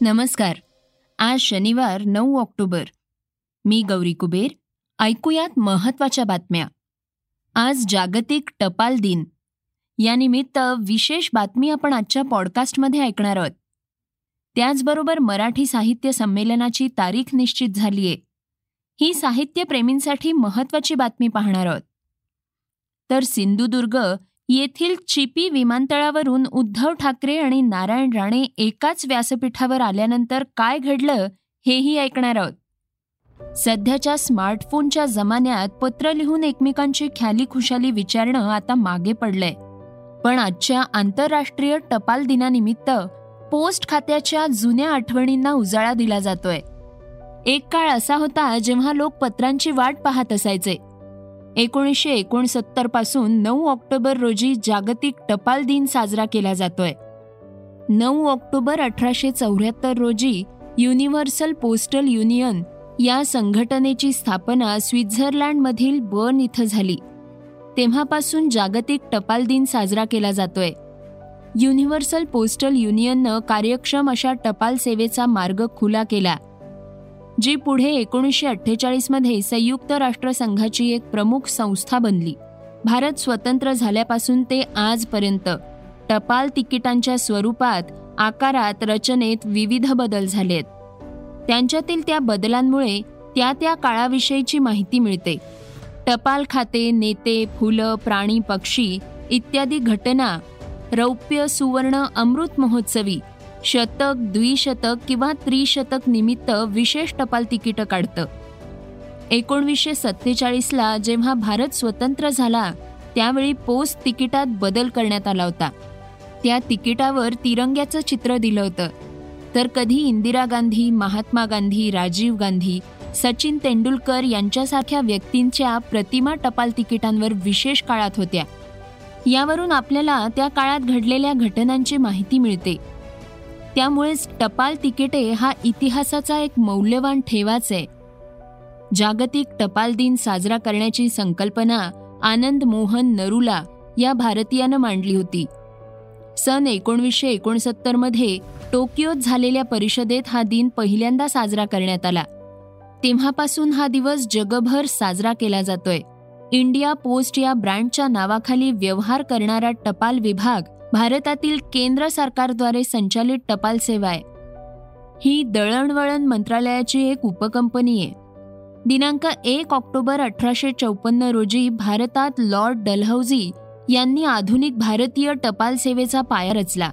नमस्कार. आज शनिवार नऊ ऑक्टोबर. मी गौरी कुबेर. ऐकूयात महत्त्वाच्या बातम्या. आज जागतिक टपाल दिन. यानिमित्त विशेष बातमी आपण आजच्या पॉडकास्टमध्ये ऐकणार आहोत. त्याचबरोबर मराठी साहित्य संमेलनाची तारीख निश्चित झालीये. ही साहित्यप्रेमींसाठी महत्वाची बातमी पाहणार आहोत. तर सिंधुदुर्ग येथील चिपी विमानतळावरून उद्धव ठाकरे आणि नारायण राणे एकाच व्यासपीठावर आल्यानंतर काय घडलं हेही ऐकणार आहोत. सध्याच्या स्मार्टफोनच्या जमान्यात पत्र लिहून एकमेकांची ख्याली खुशाली विचारणं आता मागे पडलंय. पण आजच्या आंतरराष्ट्रीय टपाल दिनानिमित्त पोस्ट खात्याच्या जुन्या आठवणींना उजाळा दिला जातोय. एक काळ असा होता जेव्हा लोक पत्रांची वाट पाहत असायचे. एकोणीसशे एकोणसत्तरपासून नऊ ऑक्टोबर रोजी जागतिक टपाल दिन साजरा केला जातोय. नऊ ऑक्टोबर अठराशे चौऱ्याहत्तर रोजी युनिव्हर्सल पोस्टल युनियन या संघटनेची स्थापना स्वित्झर्लंडमधील बर्न इथं झाली. तेव्हापासून जागतिक टपाल दिन साजरा केला जातोय. युनिव्हर्सल पोस्टल युनियननं कार्यक्षम अशा टपाल सेवेचा मार्ग खुला केला. जी पुढे एकोणीसशे अठ्ठेचाळीसमध्ये संयुक्त राष्ट्रसंघाची एक प्रमुख संस्था बनली. भारत स्वतंत्र झाल्यापासून ते आजपर्यंत टपाल तिकिटांच्या स्वरूपात आकारात रचनेत विविध बदल झालेत. त्यांच्यातील त्या बदलांमुळे त्या त्या काळाविषयीची माहिती मिळते. टपाल खाते नेते फुलं प्राणी पक्षी इत्यादी घटना रौप्य सुवर्ण अमृत महोत्सवी शतक द्विशतक किंवा त्रिशतक निमित्त विशेष टपाल तिकीटं काढतं. एकोणवीसशे सत्तेचाळीसला जेव्हा भारत स्वतंत्र झाला त्यावेळी पोस्ट तिकिटात बदल करण्यात आला होता. त्या तिकिटावर तिरंग्याचं चित्र दिलं होतं. तर कधी इंदिरा गांधी महात्मा गांधी राजीव गांधी सचिन तेंडुलकर यांच्यासारख्या व्यक्तींच्या प्रतिमा टपाल तिकिटांवर विशेष काळात होत्या. यावरून आपल्याला त्या काळात घडलेल्या घटनांची माहिती मिळते. त्यामुळेच टपाल तिकिटे हा इतिहासाचा एक मौल्यवान ठेवाच आहे. जागतिक टपाल दिन साजरा करण्याची संकल्पना आनंद मोहन नरुला या भारतीयानं मांडली होती. सन एकोणवीसशे एकोणसत्तरमध्ये टोकियोत झालेल्या परिषदेत हा दिन पहिल्यांदा साजरा करण्यात आला. तेव्हापासून हा दिवस जगभर साजरा केला जातोय. इंडिया पोस्ट या ब्रँडच्या नावाखाली व्यवहार करणारा टपाल विभाग भारतातील केंद्र सरकारद्वारे संचालित टपाल सेवा आहे. ही दळणवळण मंत्रालयाची एक उपकंपनी आहे. दिनांक एक ऑक्टोबर अठराशे चौपन्न रोजी भारतात लॉर्ड डलहौजी यांनी आधुनिक भारतीय टपाल सेवेचा पाया रचला.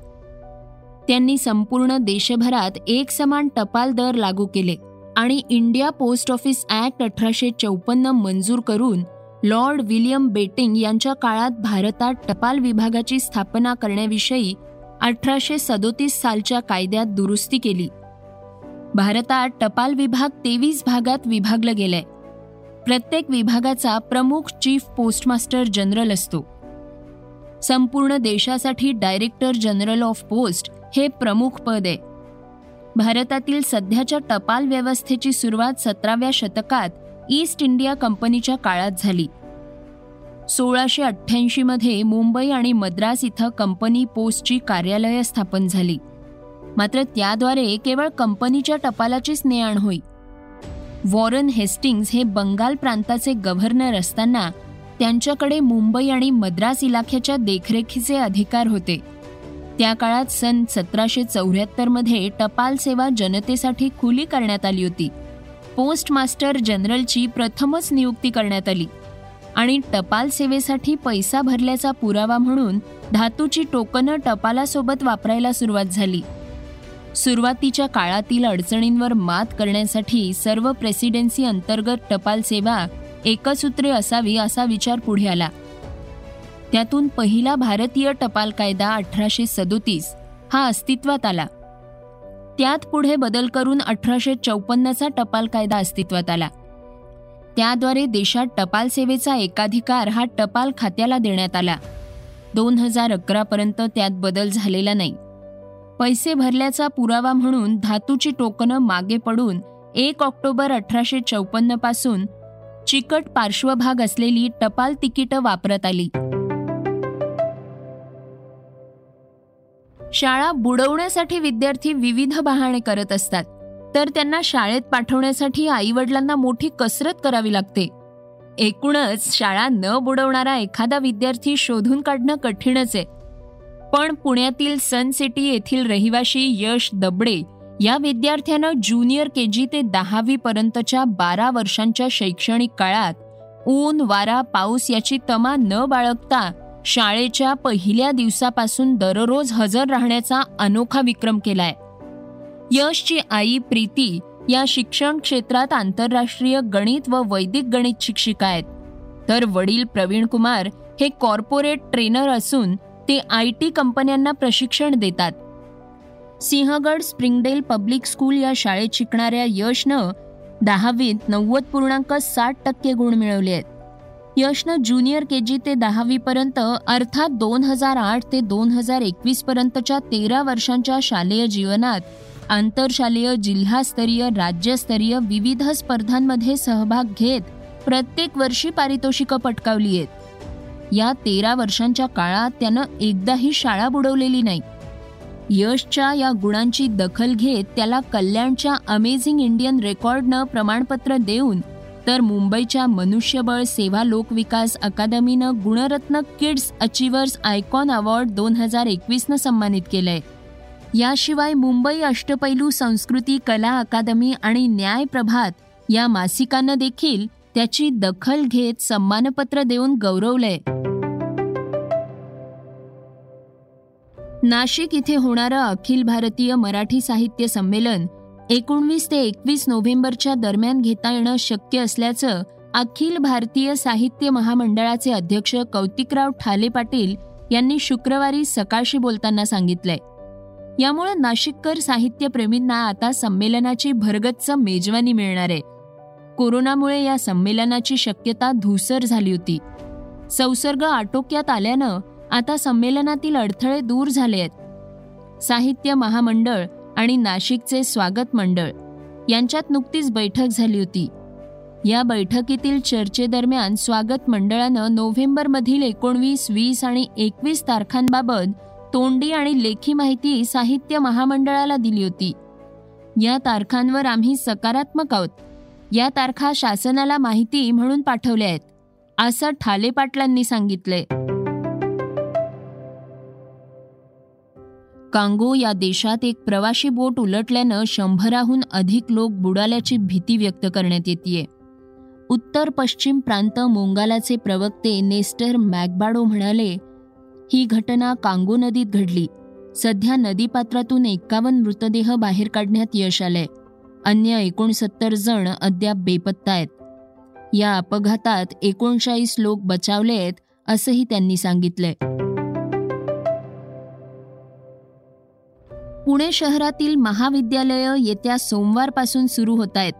त्यांनी संपूर्ण देशभरात एक समान टपाल दर लागू केले आणि इंडिया पोस्ट ऑफिस ऍक्ट अठराशे चौपन्न मंजूर करून लॉर्ड विलियम बेटिंग यांच्या काळात भारतात टपाल विभागाची स्थापना करण्याविषयी अठराशे सदोतीस सालच्या कायद्यात दुरुस्ती केली. भारतात टपाल विभाग तेवीस भागात विभागलं गेलंय. प्रत्येक विभागाचा प्रमुख चीफ पोस्टमास्टर जनरल असतो. संपूर्ण देशासाठी डायरेक्टर जनरल ऑफ पोस्ट हे प्रमुख पद आहे. भारतातील सध्याच्या टपाल व्यवस्थेची सुरुवात सतराव्या शतकात ईस्ट इंडिया कंपनीच्या काळात झाली. सोळाशे अठ्ठ्याऐंशीमध्ये मुंबई आणि मद्रास इथं कंपनी पोस्टची कार्यालयं स्थापन झाली. मात्र त्याद्वारे केवळ कंपनीच्या टपालाचीच ने आण होई. वॉरन हेस्टिंग्ज हे बंगाल प्रांताचे गव्हर्नर असताना त्यांच्याकडे मुंबई आणि मद्रास इलाख्याच्या देखरेखीचे अधिकार होते. त्या काळात सन सतराशे चौऱ्याहत्तरमध्ये टपाल सेवा जनतेसाठी खुली करण्यात आली होती. पोस्ट मास्टर जनरलची प्रथमच नियुक्ती करण्यात आली आणि टपाल सेवेसाठी पैसा भरल्याचा पुरावा म्हणून धातूची टोकनं टपालासोबत वापरायला सुरुवात झाली. सुरुवातीच्या काळातील अडचणींवर मात करण्यासाठी सर्व प्रेसिडेन्सी अंतर्गत टपाल सेवा एकसूत्रे असावी असा विचार पुढे आला. त्यातून पहिला भारतीय टपाल कायदा अठराशे सदोतीस हा अस्तित्वात आला. त्यात पुढे बदल करून अठराशे चौपन्नचा टपाल कायदा अस्तित्वात आला. त्याद्वारे देशात टपाल सेवेचा एकाधिकार हा टपाल खात्याला देण्यात आला. दोन हजार अकरापर्यंत त्यात बदल झालेला नाही. पैसे भरल्याचा पुरावा म्हणून धातूची टोकनं मागे पडून एक ऑक्टोबर अठराशे चौपन्नपासून चिकट पार्श्वभाग असलेली टपाल तिकीटं वापरत आली. शाळा बुडवण्यासाठी विद्यार्थी विविध बहाणे करत असतात. तर त्यांना शाळेत पाठवण्यासाठी आईवडिलांना मोठी कसरत करावी लागते. एकूणच शाळा न बुडवणारा एखादा विद्यार्थी शोधून काढणं कठीणच आहे. पण पुण्यातील सन सिटी येथील रहिवाशी यश दबडे या विद्यार्थ्यानं ज्युनियर के जी ते दहावी पर्यंतच्या बारा वर्षांच्या शैक्षणिक काळात ऊन वारा पाऊस याची तमा न बाळगता शाळेच्या पहिल्या दिवसापासून दररोज हजर राहण्याचा अनोखा विक्रम केलाय. यशची आई प्रीती या शिक्षण क्षेत्रात आंतरराष्ट्रीय गणित व वैदिक गणित शिक्षिका आहेत. तर वडील प्रवीण कुमार हे कॉर्पोरेट ट्रेनर असून ते आय टी कंपन्यांना प्रशिक्षण देतात. सिंहगड स्प्रिंगडेल पब्लिक स्कूल या शाळेत शिकणाऱ्या यशनं दहावीत नव्वद पूर्णांक साठ टक्के गुण मिळवले आहेत. यशनं ज्युनियर के जी ते दहावीपर्यंत अर्थात दोन हजार आठ ते दोन हजार एकवीस पर्यंतच्या तेरा वर्षांच्या शालेय जीवनात आंतरशालेय जिल्हास्तरीय राज्यस्तरीय विविध स्पर्धांमध्ये सहभाग घेत प्रत्येक वर्षी पारितोषिकं पटकावली आहेत. या तेरा वर्षांच्या काळात त्यानं एकदाही शाळा बुडवलेली नाही. यशच्या या गुणांची दखल घेत त्याला कल्याणच्या अमेझिंग इंडियन रेकॉर्डनं प्रमाणपत्र देऊन तर मुंबईच्या मनुष्यबळ सेवा लोकविकास अकादमीनं Gunratna kids achievers icon award दोन हजार एकवीसनं सन्मानित केलंय. याशिवाय मुंबई अष्टपैलू संस्कृती कला अकादमी आणि न्याय प्रभात या मासिकानं देखील त्याची दखल घेत सन्मानपत्र देऊन गौरवलंय. नाशिक इथे होणारं अखिल भारतीय मराठी साहित्य संमेलन एकोणवीस ते एकवीस नोव्हेंबरच्या दरम्यान घेता येणं शक्य असल्याचं अखिल भारतीय साहित्य महामंडळाचे अध्यक्ष कौतिकराव ठाले पाटील यांनी शुक्रवारी सकाळशी बोलताना सांगितलंय. यामुळे नाशिककर साहित्यप्रेमींना आता संमेलनाची भरगच्च मेजवानी मिळणार. आहे कोरोनामुळे या संमेलनाची शक्यता धूसर झाली होती. संसर्ग आटोक्यात आल्यानं आता संमेलनातील अडथळे दूर झाले आहेत साहित्य महामंडळ आणि नाशिकचे स्वागत मंडळ यांच्यात नुकतीच बैठक झाली होती. या बैठकीतील चर्चेदरम्यान स्वागत मंडळानं नोव्हेंबरमधील एकोणवीस वीस आणि एकवीस तारखांबाबत तोंडी आणि लेखी माहिती साहित्य महामंडळाला दिली होती. या तारखांवर आम्ही सकारात्मक आहोत. या तारखा शासनाला माहिती म्हणून पाठवल्या आहेत असं ठाले पाटलांनी सांगितलंय. कांगो या देशात एक प्रवाशी बोट उलटल्यानं शंभराहून अधिक लोक बुडाल्याची भीती व्यक्त करण्यात येते उत्तर पश्चिम प्रांत मोंगालाचे प्रवक्ते नेस्टर मॅगबाडो म्हणाले ही घटना कांगो नदीत घडली. सध्या नदीपात्रातून एक्कावन्न मृतदेह बाहेर काढण्यात यश आलंय. अन्य एकोणसत्तर जण अद्याप बेपत्ता आहेत. या अपघातात एकोणचाळीस लोक बचावले आहेत असंही त्यांनी सांगितलंय. पुणे शहरातील महाविद्यालयं येत्या सोमवारपासून सुरू होत आहेत.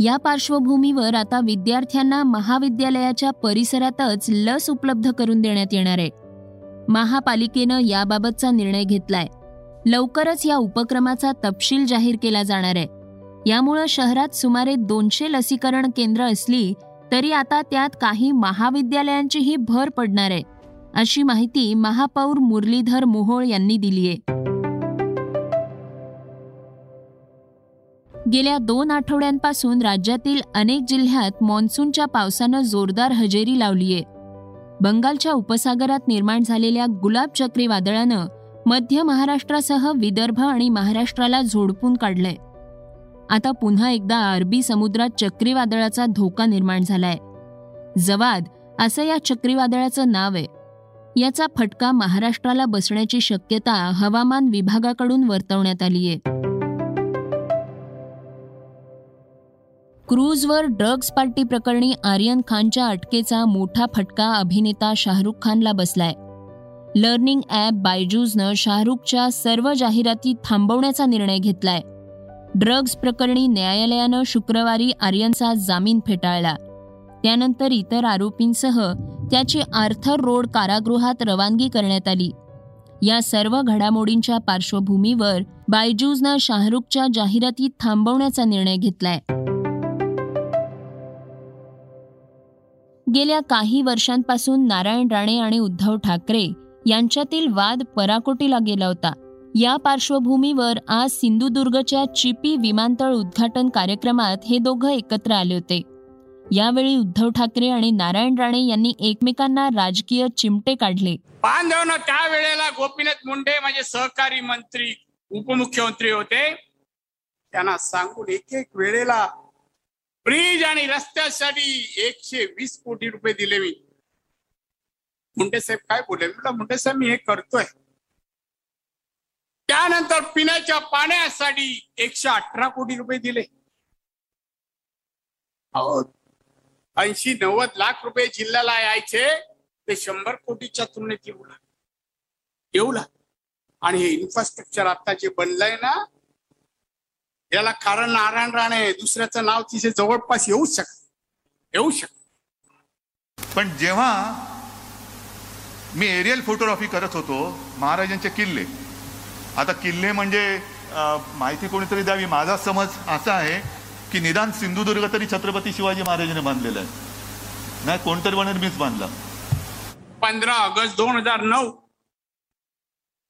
या पार्श्वभूमीवर आता विद्यार्थ्यांना महाविद्यालयाच्या परिसरातच लस उपलब्ध करून देण्यात येणार आहे. महापालिकेनं याबाबतचा निर्णय घेतलाय. लवकरच या उपक्रमाचा तपशील जाहीर केला जाणार आहे. यामुळं शहरात सुमारे दोनशे लसीकरण केंद्र असली तरी आता त्यात काही महाविद्यालयांचीही भर पडणार आहे अशी माहिती महापौर मुरलीधर मोहोळ यांनी दिली आहे गेल्या दोन आठवड्यांपासून राज्यातील अनेक जिल्ह्यात मान्सूनच्या पावसानं जोरदार हजेरी लावलीये. बंगालच्या उपसागरात निर्माण झालेल्या गुलाब चक्रीवादळानं मध्य महाराष्ट्रासह विदर्भ आणि महाराष्ट्राला झोडपून काढलंय. आता पुन्हा एकदा अरबी समुद्रात चक्रीवादळाचा धोका निर्माण झालाय. जवाद असं या चक्रीवादळाचं नाव आहे. याचा फटका महाराष्ट्राला बसण्याची शक्यता हवामान विभागाकडून वर्तवण्यात आली आहे क्रूजवर ड्रग्ज पार्टी प्रकरणी आर्यन खानच्या अटकेचा मोठा फटका अभिनेता शाहरुख खानला बसलाय. लर्निंग ॲप बायजूजनं शाहरुखच्या सर्व जाहिराती थांबवण्याचा निर्णय घेतलाय. ड्रग्ज प्रकरणी न्यायालयानं शुक्रवारी आर्यनचा जामीन फेटाळला. त्यानंतर इतर आरोपींसह त्याची आर्थर रोड कारागृहात रवानगी करण्यात आली. या सर्व घडामोडींच्या पार्श्वभूमीवर बायजूजनं शाहरुखच्या जाहिराती थांबवण्याचा निर्णय घेतलाय. गेल्या काही वर्षांपासून नारायण राणे आणि उद्धव ठाकरे यांच्यातील वाद पराकोटीला गेला होता. या पार्श्वभूमीवर आज सिंधुदुर्गच्या चिपी विमानतळ उद्घाटन कार्यक्रमात हे दोघं एकत्र आले होते. यावेळी उद्धव ठाकरे आणि नारायण राणे यांनी एकमेकांना राजकीय चिमटे काढले. बांधवनं त्यावेळेला गोपीनाथ मुंडे माझे सहकारी मंत्री उपमुख्यमंत्री होते. त्यांना सांगून एक एक वेळेला ब्रिज आणि रस्त्यासाठी एकशे वीस कोटी रुपये दिले मी. मुंडे साहेब काय बोले म्हटलं मुंडे साहेब मी हे करतोय. त्यानंतर पिण्याच्या पाण्यासाठी एकशे अठरा कोटी रुपये दिले. ऐंशी नव्वद लाख रुपये जिल्ह्याला यायचे ते शंभर कोटीच्या तुलनेत येऊ लागले येऊ लागले आणि हे इन्फ्रास्ट्रक्चर आता जे बनलंय ना याला कारण नारायण राणे दुसऱ्याचं नाव तिथे जवळपास येऊ शकत येऊ शकत पण जेव्हा मी एरियल फोटोग्राफी करत होतो महाराजांचे किल्ले. आता किल्ले म्हणजे माहिती कोणीतरी द्यावी? माझा समज असा आहे की निदान सिंधुदुर्ग तरी छत्रपती शिवाजी महाराजांनी बांधलेला आहे. नाही कोणतरी म्हणून मीच बांधला. पंधरा ऑगस्ट दोन हजार नऊ.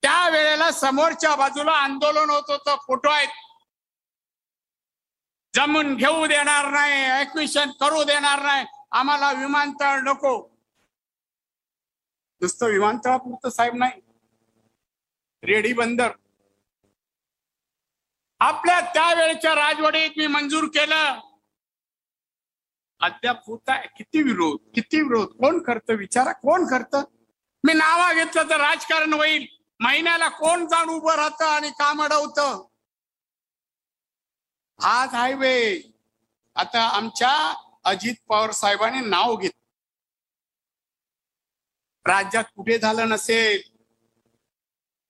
त्या वेळेला समोरच्या बाजूला आंदोलन होत होतं फोटो आहेत. जमून घेऊ देणार नाही ऍक्विशन करू देणार नाही. आम्हाला विमानतळ नको. नुसतं विमानतळापुरतं साहेब नाही. रेडी बंदर. आपल्या त्यावेळेच्या राजवाडीत मी मंजूर केलं. अद्याप होत. आहे किती विरोध किती विरोध? कोण करतं? विचारा कोण करत? मी नावा घेतलं तर राजकारण होईल. महिन्याला कोण जाऊन उभं राहतं आणि काम अडवतं? आज हायवे. आता आमच्या अजित पवार साहेबांनी नाव घेतलं. राज्यात कुठे झालं नसेल?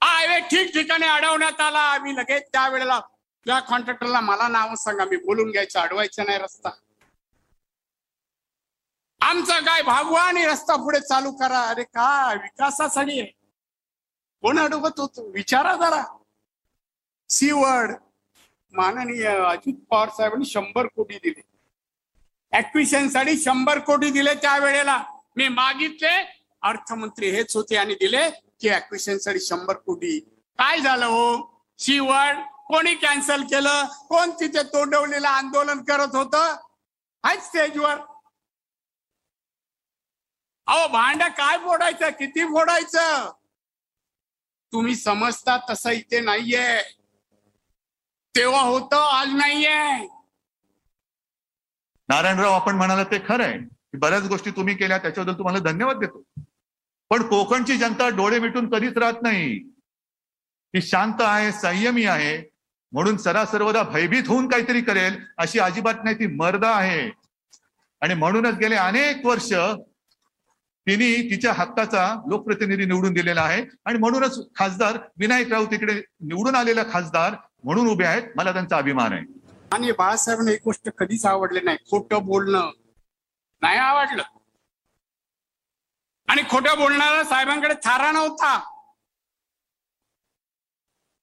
हा हायवे ठिकठिकाणी अडवण्यात आला. आम्ही लगेच त्यावेळेला त्या कॉन्ट्रॅक्टरला मला नाव सांगा. मी बोलून घ्यायचं. अडवायचं नाही रस्ता. आमचा काय भागवा आणि रस्ता पुढे चालू करा. अरे का विकासासाठी कोण अडवत होतो? विचारा जरा. सीवड माननीय अजित पवार साहेबांनी शंभर कोटी दिले. ऍक्विशनसाठी शंभर कोटी दिले त्या वेळेला मी मागितले अर्थमंत्री हेच होते आणि दिले की ऍक्विशनसाठी शंभर कोटी. काय झालं हो? सी वर्ड कोणी कॅन्सल केलं? कोण तिथे तोंडवलेलं आंदोलन करत होत? हाय स्टेजवर अहो भांड काय फोडायचं? किती फोडायचं? तुम्ही समजता तसं इथे नाहीये. तेव्हा होत आज नाहीये. नारायणराव आपण म्हणाला ते खरं आहे की बऱ्याच गोष्टी तुम्ही केल्या त्याच्याबद्दल तुम्हाला धन्यवाद देतो. पण कोकणची जनता डोळे मिटून कधीच राहत नाही. ती शांत आहे संयमी आहे म्हणून सरासर्वदा भयभीत होऊन काहीतरी करेल अशी अजिबात नाही ती मर्द आहे. आणि म्हणूनच गेले अनेक वर्ष तिने तिच्या हक्काचा लोकप्रतिनिधी निवडून दिलेला आहे. आणि म्हणूनच खासदार विनायक राऊत तिकडे निवडून आलेला खासदार म्हणून उभे आहेत मला त्यांचा अभिमान आहे. आणि बाळासाहेबांना एक गोष्ट कधीच आवडली नाही. खोटं बोलणं नाही आवडलं. आणि खोटं बोलणारा साहेबांकडे थारा नव्हता.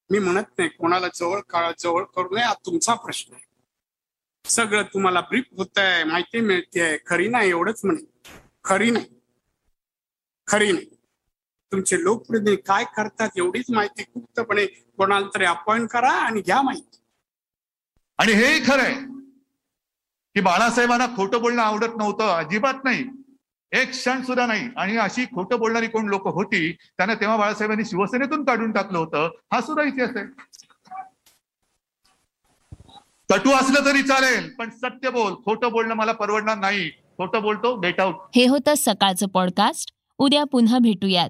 मी म्हणत नाही कोणाला जवळ काळ जवळ करू नये हा तुमचा प्रश्न आहे. सगळं तुम्हाला ब्रीफ होत आहे माहिती मिळते खरी नाही एवढंच म्हणे. खरी नाही. खरी नाही. तुमचे लोकप्रतिनिधी काय करतात एवढीच माहिती गुप्तपणे कोणाला तरी अपॉइंट करा आणि घ्या माहिती. आणि हेही खरंय की बाळासाहेबांना खोटं बोलणं आवडत नव्हतं अजिबात नाही. एक क्षण सुद्धा नाही. आणि अशी खोटं बोलणारी कोण लोक होती त्यांना तेव्हा बाळासाहेबांनी शिवसेनेतून काढून टाकलं होतं. हा सुद्धा इतिहास आहे. कटू असलं तरी चालेल पण सत्य बोल. खोटं बोलणं मला परवडणार नाही. खोटं बोलतो गेट आउट. हे होतं सकाळचं पॉडकास्ट उद्या पुन्हा भेटूयात.